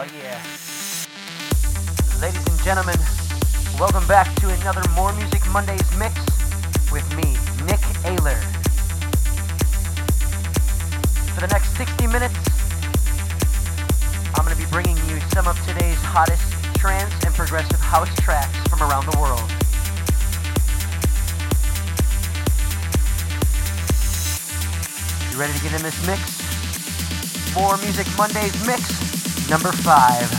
Oh, yeah. Ladies and gentlemen, welcome back to another More Music Mondays mix with me, Nick Ayler. For the next 60 minutes, I'm going to be bringing you some of today's hottest trance and progressive house tracks from around the world. You ready to get in this mix? More Music Mondays mix number five.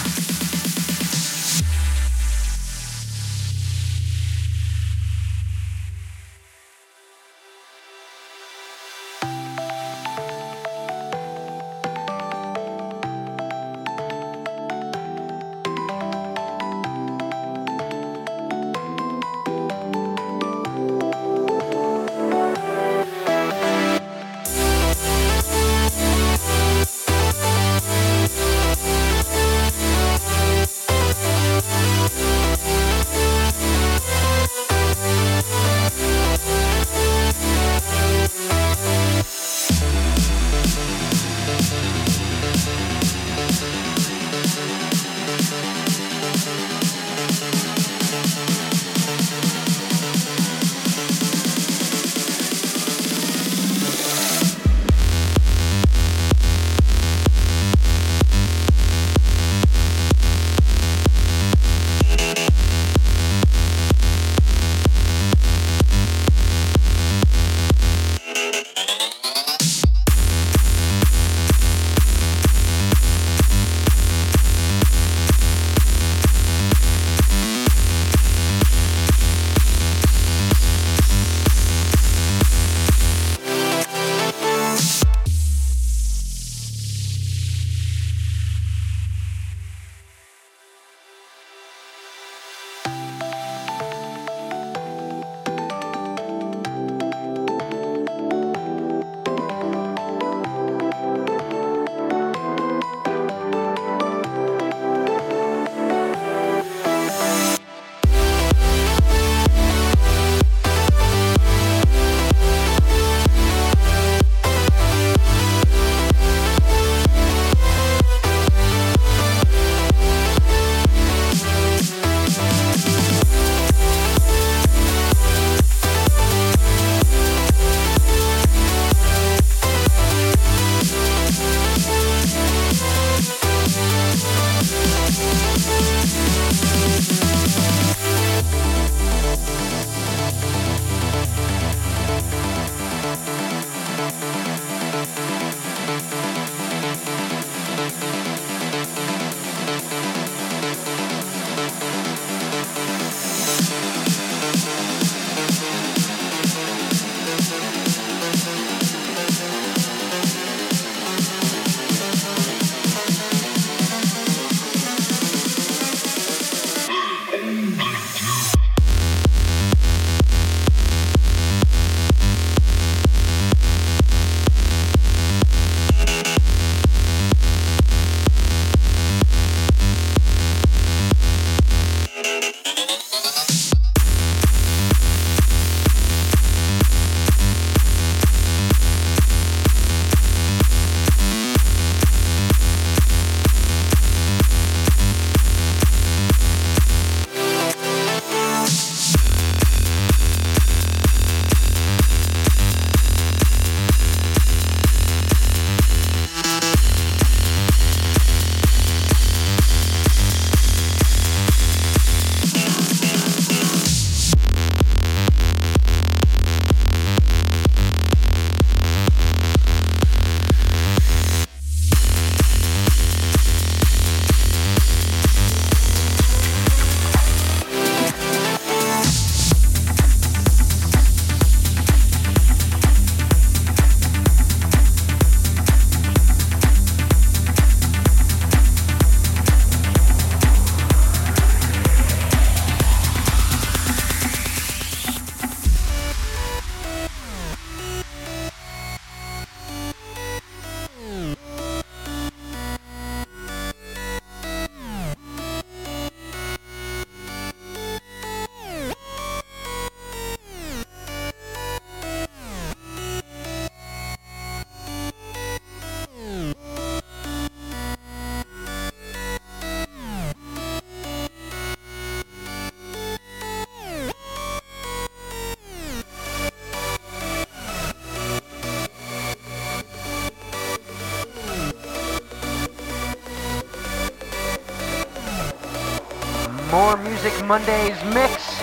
Mondays mix,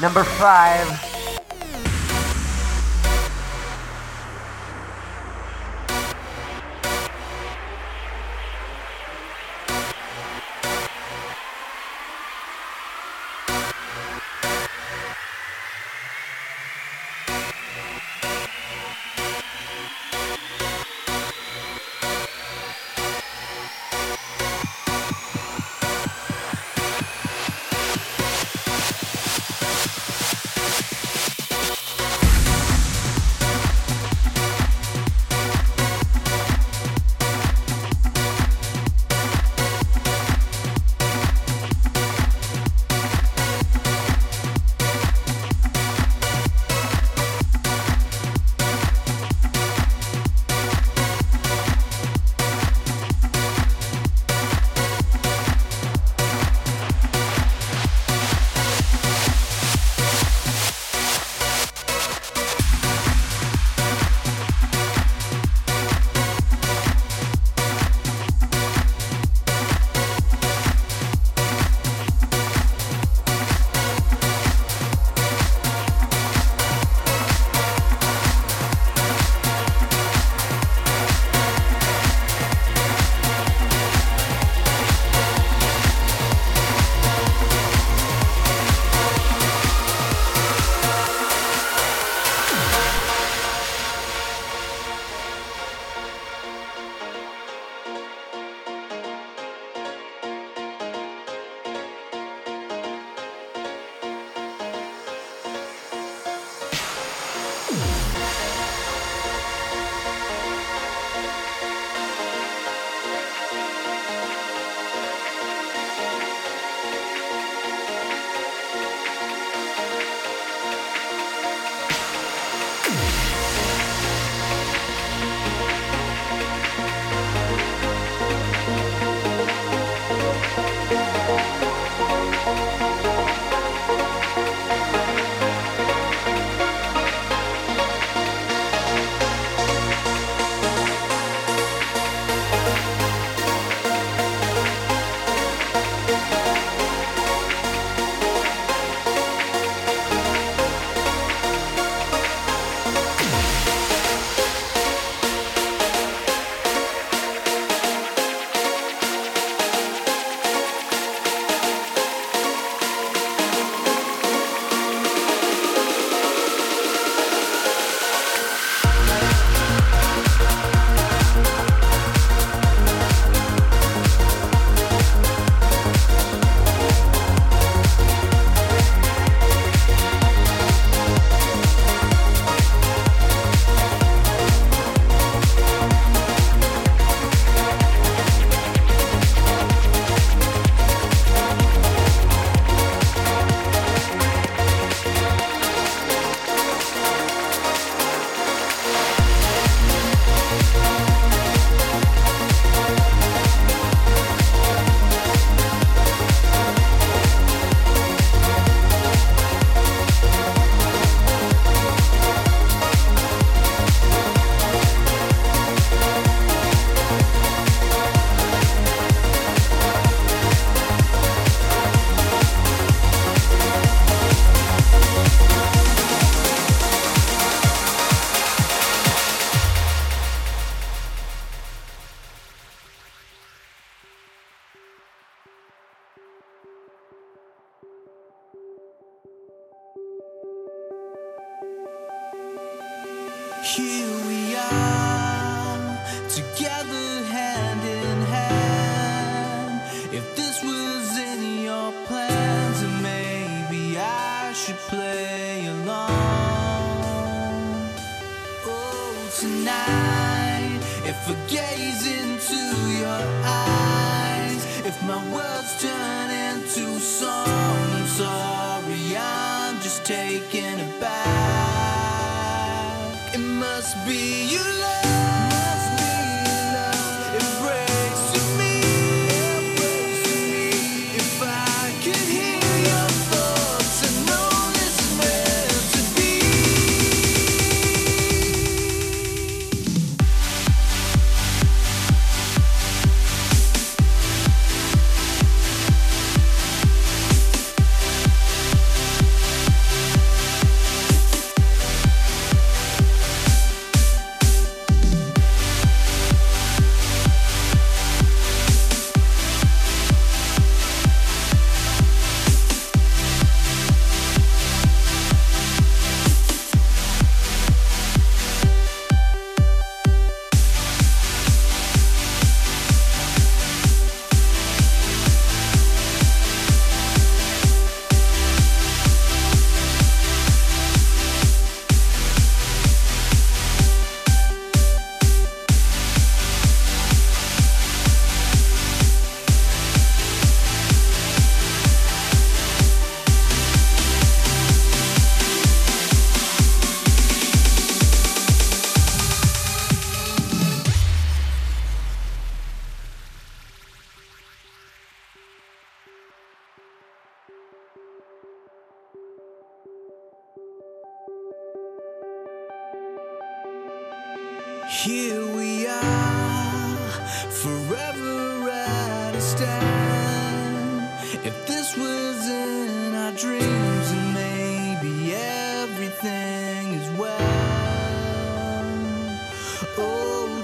number five. tonight if I gaze into your eyes, if my words turn into song, I'm sorry, I'm just taken aback. It must be you love.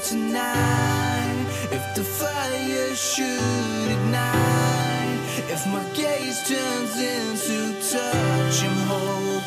tonight If the fire should ignite If my gaze turns into touch, and hold.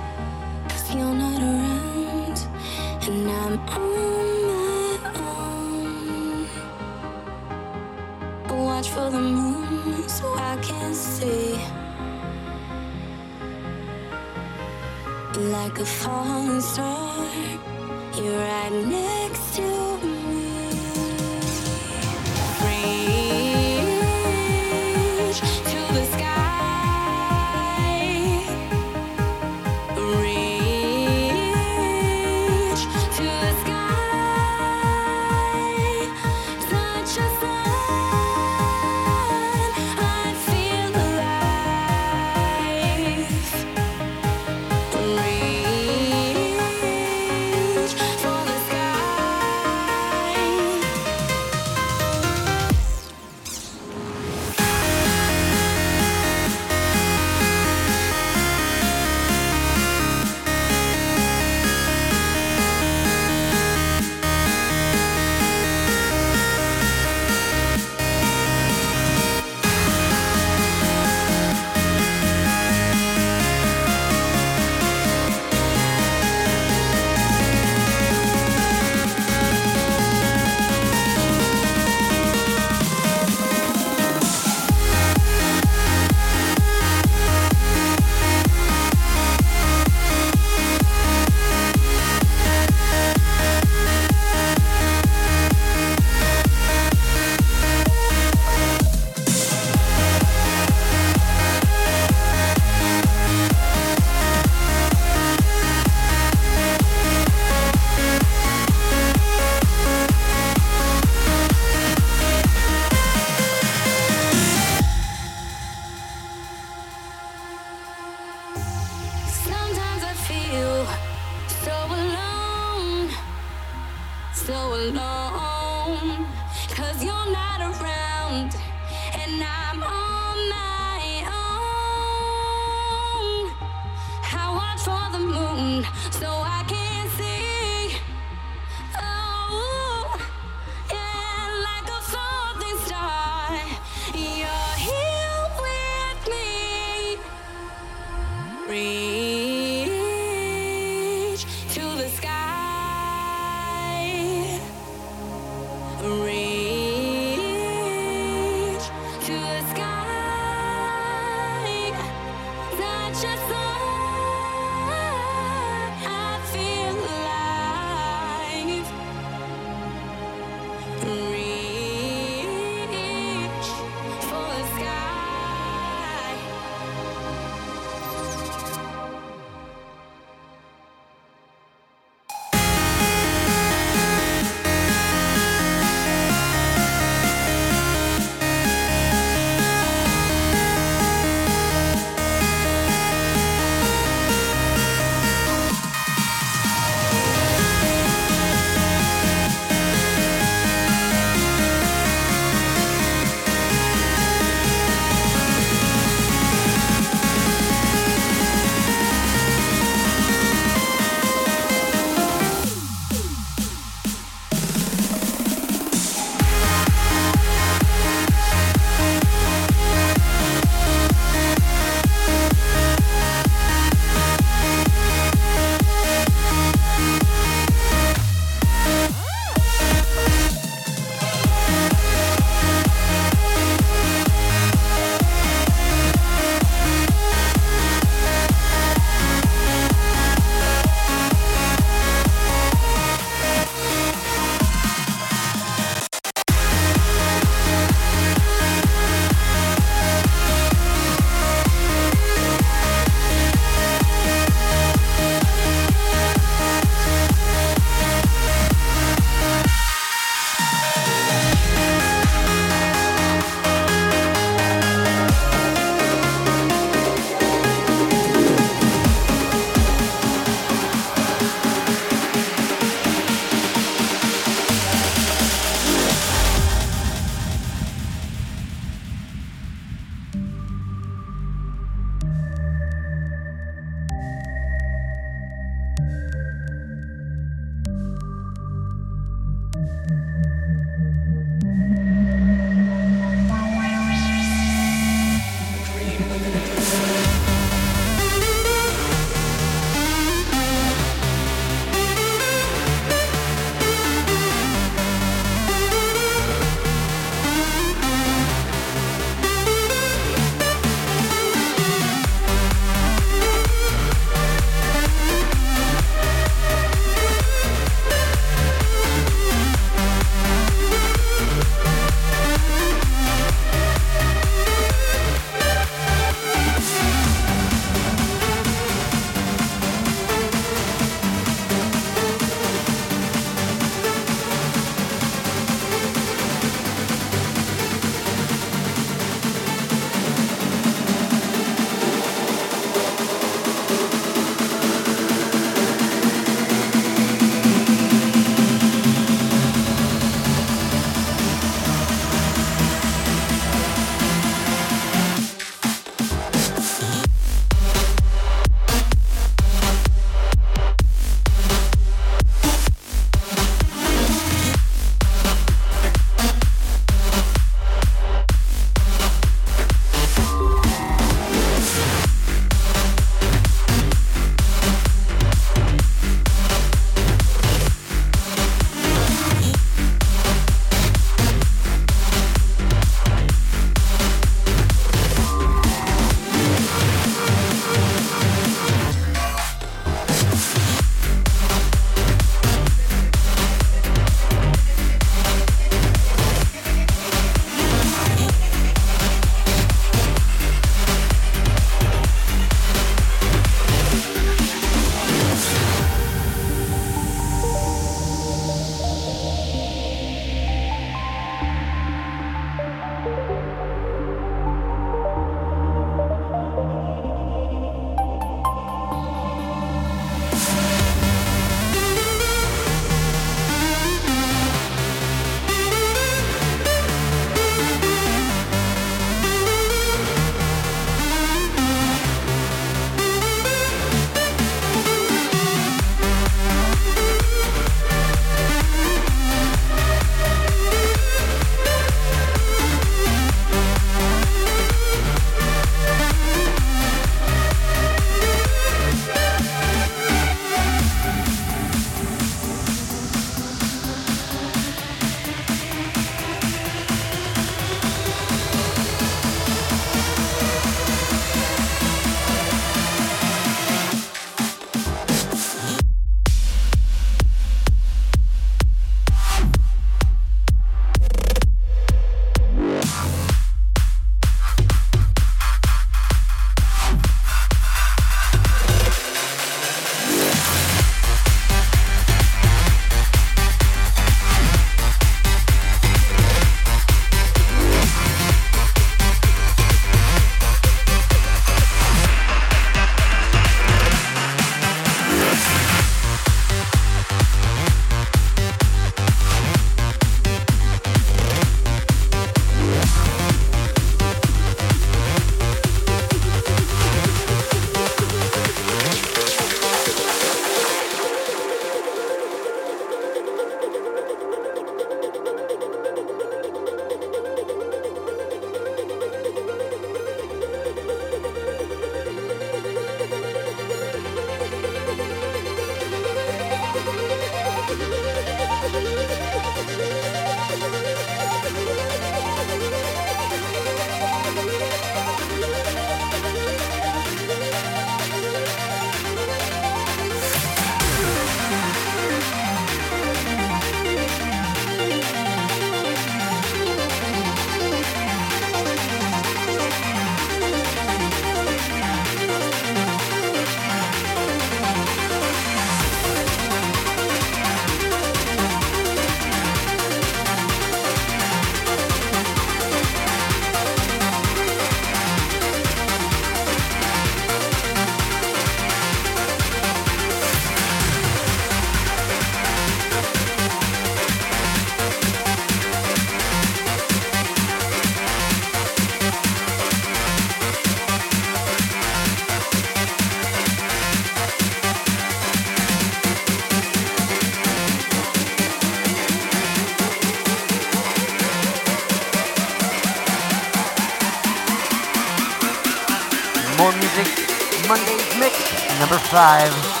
Five.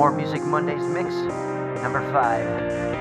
More Music Mondays mix number five.